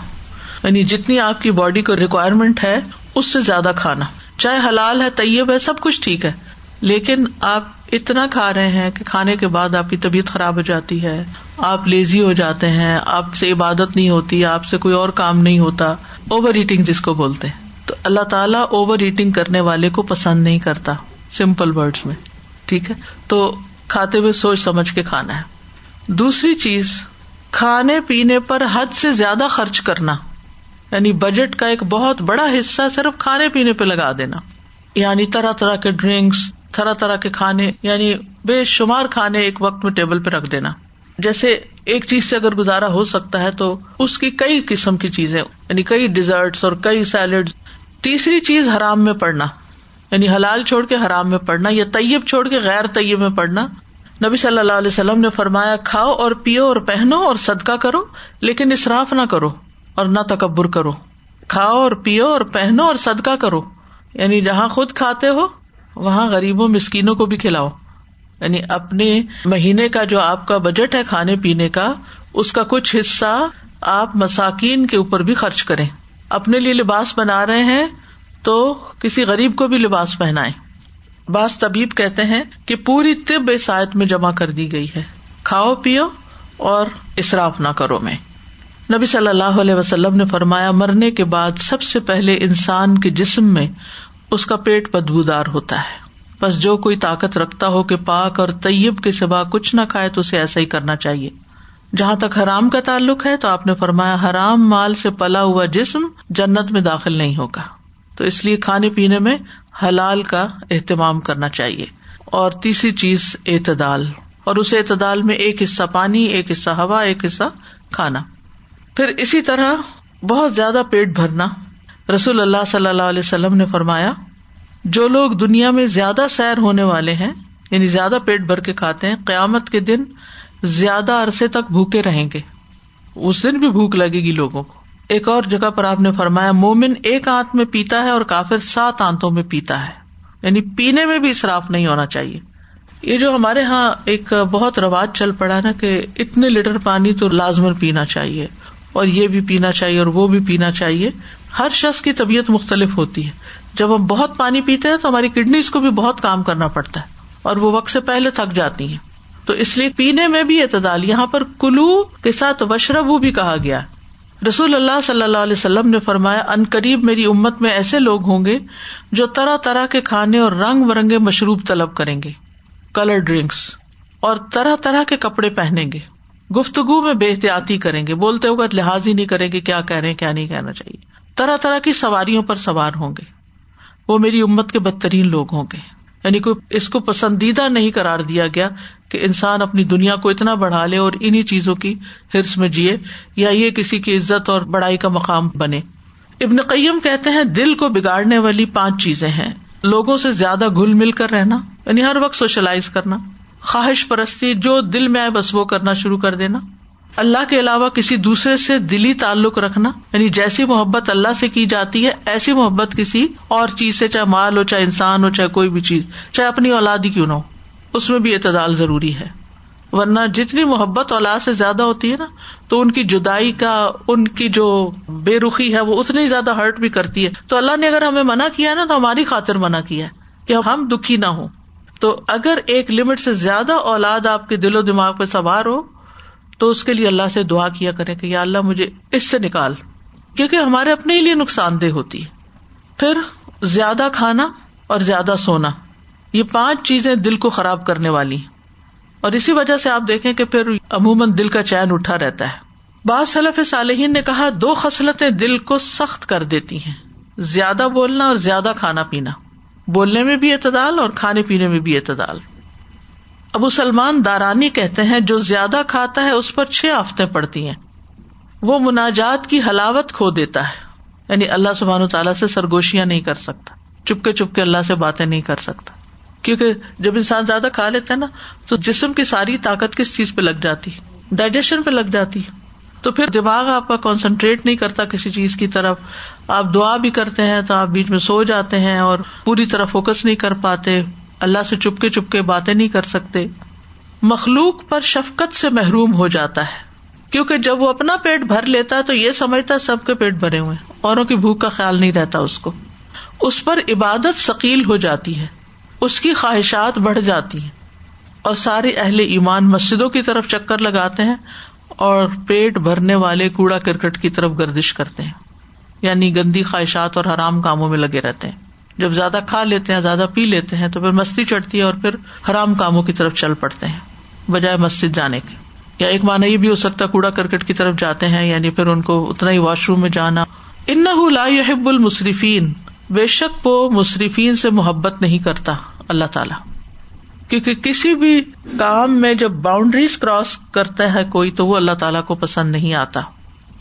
یعنی جتنی آپ کی باڈی کو ریکوائرمنٹ ہے اس سے زیادہ کھانا۔ چاہے حلال ہے، طیب ہے، سب کچھ ٹھیک ہے۔ لیکن آپ اتنا کھا رہے ہیں کہ کھانے کے بعد آپ کی طبیعت خراب ہو جاتی ہے، آپ لیزی ہو جاتے ہیں، آپ سے عبادت نہیں ہوتی، آپ سے کوئی اور کام نہیں ہوتا۔ اوور ایٹنگ جس کو بولتے ہیں۔ تو اللہ تعالیٰ اوور ایٹنگ کرنے والے کو پسند نہیں کرتا۔ سمپل ورڈ میں۔ ٹھیک ہے؟ تو کھاتے ہوئے سوچ سمجھ کے کھانا ہے۔ دوسری چیز، کھانے پینے پر حد سے زیادہ خرچ کرنا۔ یعنی بجٹ کا ایک بہت بڑا حصہ صرف کھانے پینے پہ لگا دینا۔ یعنی طرح طرح کے ڈرنکس طرح طرح کے کھانے یعنی بے شمار کھانے ایک وقت میں ٹیبل پہ رکھ دینا۔ جیسے ایک چیز سے اگر گزارا ہو سکتا ہے تو اس کی کئی قسم کی چیزیں یعنی کئی ڈیزرٹس اور کئی سیلڈ تیسری چیز حرام میں پڑنا یعنی حلال چھوڑ کے حرام میں پڑنا یا طیب چھوڑ کے غیر طیب میں پڑنا نبی صلی اللہ علیہ وسلم نے فرمایا، کھاؤ اور پیو اور پہنو اور صدقہ کرو، لیکن اصراف نہ کرو۔ اور نہ تکبر کرو۔ کھاؤ اور پیو اور پہنو اور صدقہ کرو۔ یعنی جہاں خود کھاتے ہو، وہاں غریبوں، مسکینوں کو بھی کھلاؤ۔ یعنی اپنے مہینے کا جو آپ کا بجٹ ہے کھانے پینے کا، اس کا کچھ حصہ آپ مساکین کے اوپر بھی خرچ کریں۔ اپنے لیے لباس بنا رہے ہیں تو کسی غریب کو بھی لباس پہنائے بعض طبیب کہتے ہیں کہ پوری طب اس آیت میں جمع کر دی گئی ہے۔ کھاؤ، پیو اور اصراف نہ کرو میں۔ نبی صلی اللہ علیہ وسلم نے فرمایا، مرنے کے بعد سب سے پہلے انسان کے جسم میں اس کا پیٹ بدبودار ہوتا ہے۔ بس جو کوئی طاقت رکھتا ہو کہ پاک اور طیب کے سوا کچھ نہ کھائے تو اسے ایسا ہی کرنا چاہیے۔ جہاں تک حرام کا تعلق ہے تو آپ نے فرمایا، حرام مال سے پلا ہوا جسم جنت میں داخل نہیں ہوگا۔ تو اس لیے کھانے پینے میں حلال کا اہتمام کرنا چاہیے۔ اور تیسری چیز، اعتدال۔ اور اس اعتدال میں ایک حصہ پانی، ایک حصہ ہوا، ایک حصہ کھانا۔ پھر اسی طرح بہت زیادہ پیٹ بھرنا۔ رسول اللہ صلی اللہ علیہ وسلم نے فرمایا، جو لوگ دنیا میں زیادہ سیر ہونے والے ہیں یعنی زیادہ پیٹ بھر کے کھاتے ہیں، قیامت کے دن زیادہ عرصے تک بھوکے رہیں گے۔ اس دن بھی بھوک لگے گی لوگوں کو۔ ایک اور جگہ پر آپ نے فرمایا، مومن ایک آنت میں پیتا ہے اور کافر سات آنتوں میں پیتا ہے۔ یعنی پینے میں بھی اصراف نہیں ہونا چاہیے۔ یہ جو ہمارے یہاں ایک بہت رواج چل پڑا نا کہ اتنے لیٹر پانی تو لازمن پینا چاہیے۔ اور یہ بھی پینا چاہیے اور وہ بھی پینا چاہیے، ہر شخص کی طبیعت مختلف ہوتی ہے۔ جب ہم بہت پانی پیتے ہیں تو ہماری کڈنیز کو بھی بہت کام کرنا پڑتا ہے اور وہ وقت سے پہلے تھک جاتی ہیں۔ تو اس لیے پینے میں بھی اعتدال، یہاں پر کلو کے ساتھ وشرب بھی کہا گیا۔ رسول اللہ صلی اللہ علیہ وسلم نے فرمایا، ان قریب میری امت میں ایسے لوگ ہوں گے جو طرح طرح کے کھانے اور رنگ برنگے مشروب طلب کریں گے کلر ڈرنکس اور طرح طرح کے کپڑے پہنیں گے۔ گفتگو میں بے احتیاطی کریں گے، بولتے ہوگا لحاظ ہی نہیں کریں گے کیا کہہ رہے کیا نہیں کہنا چاہیے۔ طرح طرح کی سواریوں پر سوار ہوں گے۔ وہ میری امت کے بدترین لوگ ہوں گے۔ یعنی کوئی اس کو پسندیدہ نہیں کرار دیا گیا کہ انسان اپنی دنیا کو اتنا بڑھا لے اور انہیں چیزوں کی ہرس میں جیے یا یہ کسی کی عزت اور بڑائی کا مقام بنے۔ ابن قیم کہتے ہیں، دل کو بگاڑنے والی پانچ چیزیں ہیں۔ لوگوں سے زیادہ گل مل کر رہنا یعنی ہر وقت سوشلائز کرنا۔ خواہش پرستی، جو دل میں آئے بس وہ کرنا شروع کر دینا۔ اللہ کے علاوہ کسی دوسرے سے دلی تعلق رکھنا یعنی جیسی محبت اللہ سے کی جاتی ہے، ایسی محبت کسی اور چیز سے، چاہے مال ہو، چاہے انسان ہو، چاہے کوئی بھی چیز، چاہے اپنی اولاد ہی کیوں نہ ہو۔ اس میں بھی اعتدال ضروری ہے۔ ورنہ جتنی محبت اولاد سے زیادہ ہوتی ہے نا، تو ان کی جدائی کا، ان کی جو بے رخی ہے، وہ اتنی زیادہ ہرٹ بھی کرتی ہے۔ تو اللہ نے اگر ہمیں منع کیا نا، تو ہماری خاطر منع کیا ہے کہ ہم دکھی نہ ہو تو اگر ایک لمٹ سے زیادہ اولاد آپ کے دل و دماغ پہ سوار ہو، تو اس کے لیے اللہ سے دعا کیا کرے کہ یا اللہ مجھے اس سے نکال، کیونکہ ہمارے اپنے لیے نقصان دہ ہوتی۔ ہے پھر زیادہ کھانا اور زیادہ سونا، یہ پانچ چیزیں دل کو خراب کرنے والی۔ اور اسی وجہ سے آپ دیکھیں کہ پھر عموماً دل کا چین اٹھا رہتا ہے۔ بعض صلف صالحین نے کہا، دو خصلتیں دل کو سخت کر دیتی ہیں، زیادہ بولنا اور زیادہ کھانا پینا۔ بولنے میں بھی اعتدال اور کھانے پینے میں بھی اعتدال۔ ابو سلمان دارانی کہتے ہیں، جو زیادہ کھاتا ہے، اس پر چھ آفتیں پڑتی ہیں۔ وہ مناجات کی حلاوت کھو دیتا ہے۔ یعنی اللہ سبحان و تعالیٰ سے سرگوشیاں نہیں کر سکتا۔ چپکے چپکے اللہ سے باتیں نہیں کر سکتا۔ کیونکہ جب انسان زیادہ کھا لیتا ہے نا، تو جسم کی ساری طاقت کس چیز پہ لگ جاتی؟ ڈائجیشن پہ لگ جاتی۔ تو پھر دماغ آپ کا کانسنٹریٹ نہیں کرتا کسی چیز کی طرف۔ آپ دعا بھی کرتے ہیں تو آپ بیچ میں سو جاتے ہیں اور پوری طرح فوکس نہیں کر پاتے۔ اللہ سے چپکے چپکے باتیں نہیں کر سکتے۔ مخلوق پر شفقت سے محروم ہو جاتا ہے۔ کیونکہ جب وہ اپنا پیٹ بھر لیتا ہے تو یہ سمجھتا سب کے پیٹ بھرے ہوئے اوروں کی بھوک کا خیال نہیں رہتا اس کو۔ اس پر عبادت ثقیل ہو جاتی ہے۔ اس کی خواہشات بڑھ جاتی ہیں۔ اور سارے اہل ایمان مسجدوں کی طرف چکر لگاتے ہیں۔ اور پیٹ بھرنے والے کوڑا کرکٹ کی طرف گردش کرتے ہیں۔ یعنی گندی خواہشات اور حرام کاموں میں لگے رہتے ہیں۔ جب زیادہ کھا لیتے ہیں، زیادہ پی لیتے ہیں، تو پھر مستی چڑھتی ہے اور پھر حرام کاموں کی طرف چل پڑتے ہیں، بجائے مسجد جانے کے۔ یا ایک مانا یہ بھی ہو سکتا کوڑا کرکٹ کی طرف جاتے ہیں یعنی پھر ان کو اتنا ہی واش روم میں جانا۔ ان لا يحب المصرفین بے شک وہ مصرفین سے محبت نہیں کرتا، اللہ تعالی۔ کیونکہ کسی بھی کام میں جب باؤنڈریز کراس کرتا ہے کوئی تو وہ اللہ تعالیٰ کو پسند نہیں آتا۔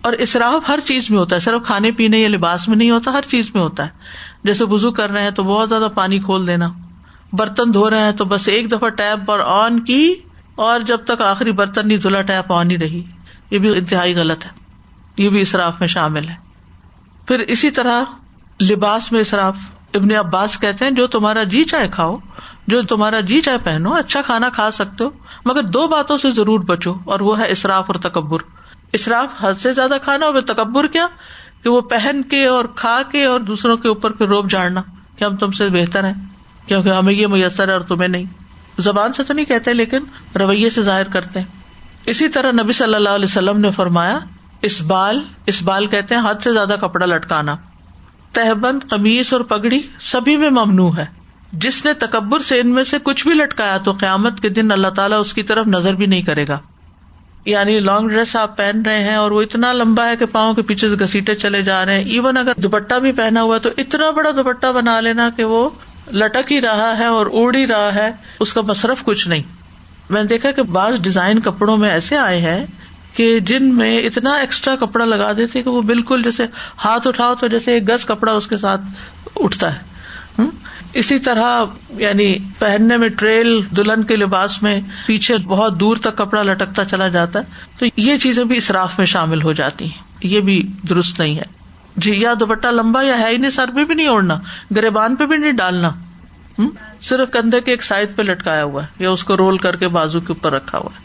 اور اسراف ہر چیز میں ہوتا ہے، صرف کھانے پینے یا لباس میں نہیں ہوتا، ہر چیز میں ہوتا ہے۔ جیسے وزو کر رہے ہیں تو بہت زیادہ پانی کھول دینا۔ برتن دھو رہے ہیں تو بس ایک دفعہ ٹیپ پر آن کی، اور جب تک آخری برتن نہیں دھلا، ٹیپ آن ہی رہی۔ یہ بھی انتہائی غلط ہے۔ یہ بھی اصراف میں شامل ہے۔ پھر اسی طرح لباس میں اصراف ابن عباس کہتے ہیں، جو تمہارا جی چائے کھاؤ، جو تمہارا جی چائے پہنو اچھا کھانا کھا سکتے ہو، مگر دو باتوں سے ضرور بچو، اور وہ ہے اصراف اور تکبر۔ اصراف حد سے زیادہ کھانا، اور تکبر کیا؟ کہ وہ پہن کے اور کھا کے اور دوسروں کے اوپر پھر روب جاڑنا، کہ ہم تم سے بہتر ہیں، کیونکہ ہمیں یہ میسر ہے اور تمہیں نہیں۔ زبان سے تو نہیں کہتے، لیکن رویے سے ظاہر کرتے ہیں۔ اسی طرح نبی صلی اللہ علیہ وسلم نے فرمایا اس بال اس بال کہتے ہیں حد سے زیادہ کپڑا لٹکانا۔ تہبند، قمیص اور پگڑی سبھی میں ممنوع ہے۔ جس نے تکبر سے ان میں سے کچھ بھی لٹکایا تو قیامت کے دن اللہ تعالیٰ اس کی طرف نظر بھی نہیں کرے گا۔ یعنی لانگ ڈریس آپ پہن رہے ہیں اور وہ اتنا لمبا ہے کہ پاؤں کے پیچھے سے گسیٹے چلے جا رہے ہیں۔ ایون اگر دوپٹہ بھی پہنا ہوا تو اتنا بڑا دوپٹہ بنا لینا کہ وہ لٹک ہی رہا ہے اور اڑ ہی رہا ہے۔ اس کا مصرف کچھ نہیں۔ میں نے دیکھا کہ بعض ڈیزائن کپڑوں میں ایسے آئے ہیں کہ جن میں اتنا ایکسٹرا کپڑا لگا دیتے کہ وہ بالکل جیسے ہاتھ اٹھاؤ تو جیسے ایک گز کپڑا اس کے ساتھ اٹھتا ہے۔ اسی طرح یعنی پہننے میں ٹریل، دلہن کے لباس میں پیچھے بہت دور تک کپڑا لٹکتا چلا جاتا ہے، تو یہ چیزیں بھی اصراف میں شامل ہو جاتی ہیں۔ یہ بھی درست نہیں ہے۔ جی یا دوپٹہ لمبا یا ہے ہی نہیں، سر پہ بھی نہیں اوڑھنا، گریبان پہ بھی نہیں ڈالنا۔ صرف کندھے کے ایک سائڈ پہ لٹکایا ہوا ہے یا اس کو رول کر کے بازو کے اوپر رکھا ہوا ہے۔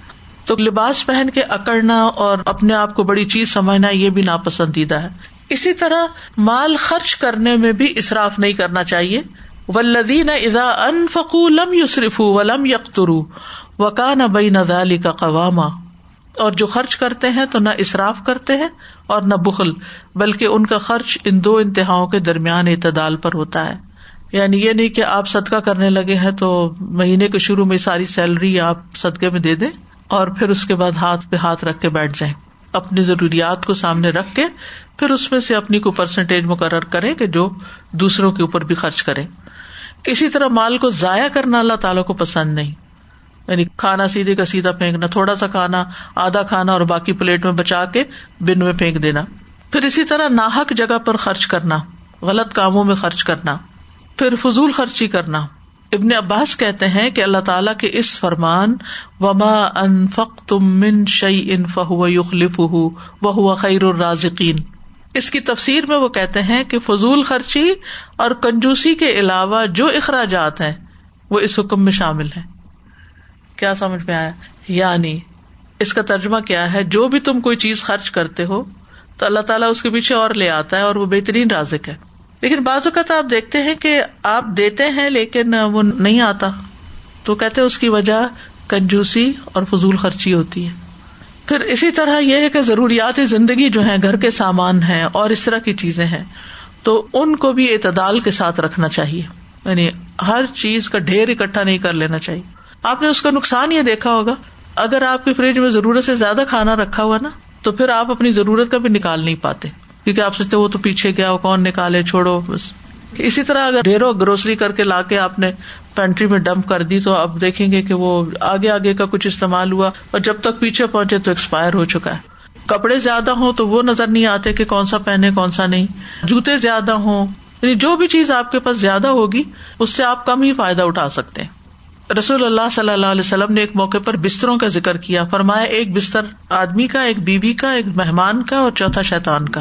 تو لباس پہن کے اکڑنا اور اپنے آپ کو بڑی چیز سمجھنا یہ بھی ناپسندیدہ ہے۔ اسی طرح مال خرچ کرنے میں بھی اصراف نہیں کرنا چاہیے۔ ولدین ادا ان فکو لم یوسرف ولم یکترو وکان بئی ندالی کا قواما۔ اور جو خرچ کرتے ہیں تو نہ اصراف کرتے ہیں اور نہ بخل، بلکہ ان کا خرچ ان دو انتہاؤں کے درمیان اعتدال پر ہوتا ہے۔ یعنی یہ نہیں کہ آپ صدقہ کرنے لگے ہیں تو مہینے کے شروع میں ساری سیلری آپ صدقے میں دے دیں۔ اور پھر اس کے بعد ہاتھ پہ ہاتھ رکھ کے بیٹھ جائیں۔ اپنی ضروریات کو سامنے رکھ کے پھر اس میں سے اپنی کو پرسنٹیج مقرر کریں کہ جو دوسروں کے اوپر بھی خرچ کریں۔ اسی طرح مال کو ضائع کرنا اللہ تعالیٰ کو پسند نہیں۔ یعنی کھانا سیدھے کا سیدھا پھینکنا، تھوڑا سا کھانا، آدھا کھانا اور باقی پلیٹ میں بچا کے بن میں پھینک دینا۔ پھر اسی طرح ناحک جگہ پر خرچ کرنا، غلط کاموں میں خرچ کرنا۔ پھر فضول خرچی کرنا۔ ابن عباس کہتے ہیں کہ اللہ تعالیٰ کے اس فرمان، وما ان فق تم من شعی ان فہو یخلف وہ خیر الرازقین اس کی تفسیر میں وہ کہتے ہیں کہ فضول خرچی اور کنجوسی کے علاوہ جو اخراجات ہیں، وہ اس حکم میں شامل ہے کیا سمجھ میں آیا؟ یعنی اس کا ترجمہ کیا ہے؟ جو بھی تم کوئی چیز خرچ کرتے ہو، تو اللہ تعالیٰ اس کے پیچھے اور لے آتا ہے اور وہ بہترین رازق ہے۔ لیکن بعض اوقات آپ دیکھتے ہیں کہ آپ دیتے ہیں لیکن وہ نہیں آتا۔ تو کہتے اس کی وجہ کنجوسی اور فضول خرچی ہوتی ہے۔ پھر اسی طرح یہ ہے کہ ضروریات زندگی جو ہے گھر کے سامان ہیں اور اس طرح کی چیزیں ہیں، تو ان کو بھی اعتدال کے ساتھ رکھنا چاہیے۔ یعنی ہر چیز کا ڈھیر اکٹھا نہیں کر لینا چاہیے۔ آپ نے اس کا نقصان یہ دیکھا ہوگا۔ اگر آپ کی فریج میں ضرورت سے زیادہ کھانا رکھا ہوا نا، تو پھر آپ اپنی ضرورت کا بھی نکال نہیں پاتے۔ کیونکہ آپ سوچتے وہ تو پیچھے گیا، وہ کون نکالے، چھوڑو، بس۔ اسی طرح اگر ڈھیرو گروسری کر کے لا کے آپ نے پینٹری میں ڈمپ کر دی تو آپ دیکھیں گے کہ وہ آگے آگے کا کچھ استعمال ہوا اور جب تک پیچھے پہنچے تو ایکسپائر ہو چکا ہے۔ کپڑے زیادہ ہوں تو وہ نظر نہیں آتے کہ کون سا پہنے، کون سا نہیں۔ جوتے زیادہ ہوں یعنی جو بھی چیز آپ کے پاس زیادہ ہوگی، اس سے آپ کم ہی فائدہ اٹھا سکتے ہیں۔ رسول اللہ صلی اللہ علیہ وسلم نے ایک موقع پر بستروں کا ذکر کیا۔ فرمایا، ایک بستر آدمی کا، ایک بیوی کا، ایک مہمان کا اور چوتھا شیتان کا۔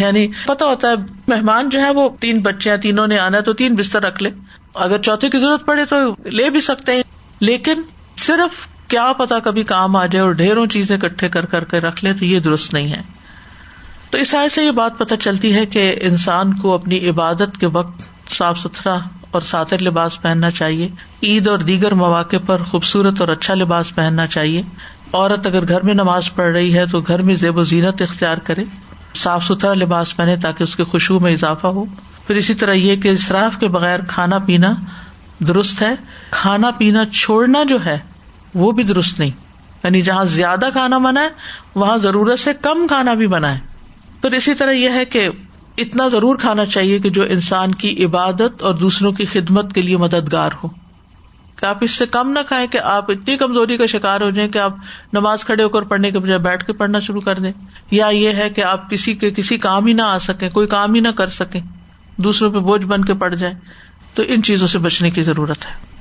یعنی پتا ہوتا ہے مہمان جو ہے وہ تین بچے ہیں، تینوں نے آنا ہے تو تین بستر رکھ لے۔ اگر چوتھے کی ضرورت پڑے تو لے بھی سکتے ہیں۔ لیکن صرف کیا پتا کبھی کام آ جائے اور ڈھیروں چیزیں کٹھے کر کر کے رکھ لے تو یہ درست نہیں ہے۔ تو اس آئے سے یہ بات پتہ چلتی ہے کہ انسان کو اپنی عبادت کے وقت صاف ستھرا اور ساتر لباس پہننا چاہیے۔ عید اور دیگر مواقع پر خوبصورت اور اچھا لباس پہننا چاہیے۔ عورت اگر گھر میں نماز پڑھ رہی ہے تو گھر میں زیب و زینت اختیار کرے۔ صاف ستھرا لباس پہنے تاکہ اس کے خوشبو میں اضافہ ہو۔ پھر اسی طرح یہ کہ اصراف کے بغیر کھانا پینا درست ہے۔ کھانا پینا چھوڑنا جو ہے، وہ بھی درست نہیں۔ یعنی جہاں زیادہ کھانا بنا ہے، وہاں ضرورت سے کم کھانا بھی بنا ہے۔ پھر اسی طرح یہ ہے کہ اتنا ضرور کھانا چاہیے کہ جو انسان کی عبادت اور دوسروں کی خدمت کے لیے مددگار ہو۔ کہ آپ اس سے کم نہ کھائیں کہ آپ اتنی کمزوری کا شکار ہو جائیں کہ آپ نماز کھڑے ہو کر پڑھنے کے بجائے بیٹھ کے پڑھنا شروع کر دیں۔ یا یہ ہے کہ آپ کسی کے کسی کام ہی نہ آ سکیں، کوئی کام ہی نہ کر سکیں، دوسروں پہ بوجھ بن کے پڑ جائیں۔ تو ان چیزوں سے بچنے کی ضرورت ہے۔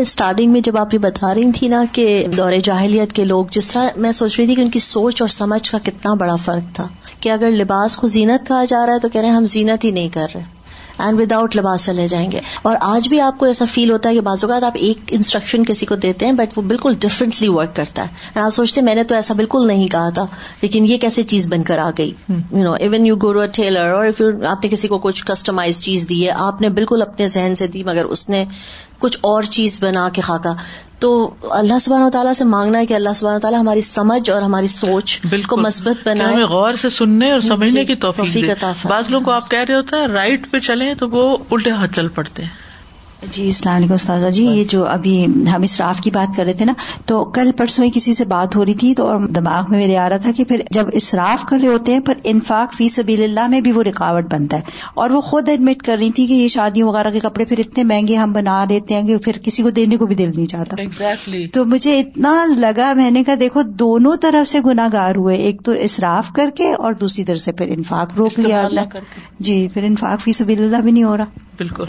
اسٹارٹنگ میں جب آپ یہ بتا رہی تھی نا کہ دور جاہلیت کے لوگ، جس طرح میں سوچ رہی تھی کہ ان کی سوچ اور سمجھ کا کتنا بڑا فرق تھا کہ اگر لباس کو زینت کہا جا رہا ہے تو کہہ رہے ہیں ہم زینت ہی نہیں کر رہے۔ اینڈ ود آؤٹ لباس چلے جائیں گے۔ اور آج بھی آپ کو ایسا فیل ہوتا ہے کہ بعض اوقات آپ ایک انسٹرکشن کسی کو دیتے ہیں بٹ وہ بالکل ڈفرینٹلی ورک کرتا ہے۔ آپ سوچتے میں نے تو ایسا بالکل نہیں کہا تھا لیکن یہ کیسے چیز بن کر آ گئی؟ You know even you go tailor اور آپ نے کسی کو کچھ کسٹمائز چیز دی ہے آپ نے بالکل اپنے ذہن سے دی مگر اس نے کچھ اور چیز بنا کے خاکا تو اللہ سبحانہ و تعالیٰ سے مانگنا ہے کہ اللہ سبحانہ تعالیٰ ہماری سمجھ اور ہماری سوچ بالکل۔ مثبت بنائے۔ غور سے سننے اور سمجھنے کی بعض لوگ کو آپ کہہ رہے ہوتے ہیں رائٹ پہ چلے تو وہ الٹے ہاتھ چل پڑتے ہیں۔ جی السلام علیکم استاذہ جی یہ جو ابھی ہم اسراف کی بات کر رہے تھے نا تو کل پرسوں ہی کسی سے بات ہو رہی تھی تو اور دماغ میں میرے آ رہا تھا کہ پھر جب اسراف کر رہے ہوتے ہیں پر انفاق فی سبیل اللہ میں بھی وہ رکاوٹ بنتا ہے۔ اور وہ خود ایڈمٹ کر رہی تھی کہ یہ شادیوں وغیرہ کے کپڑے پھر اتنے مہنگے ہم بنا دیتے ہیں کہ پھر کسی کو دینے کو بھی دل نہیں چاہتا۔ Exactly. تو مجھے اتنا لگا میں نے کہا دیکھو دونوں طرف سے گناگار ہوئے ایک تو اسراف کر کے اور دوسری طرف سے پھر انفاق روک لیا۔ جی پھر انفاق فی سبیل اللہ بھی نہیں ہو رہا۔ بالکل۔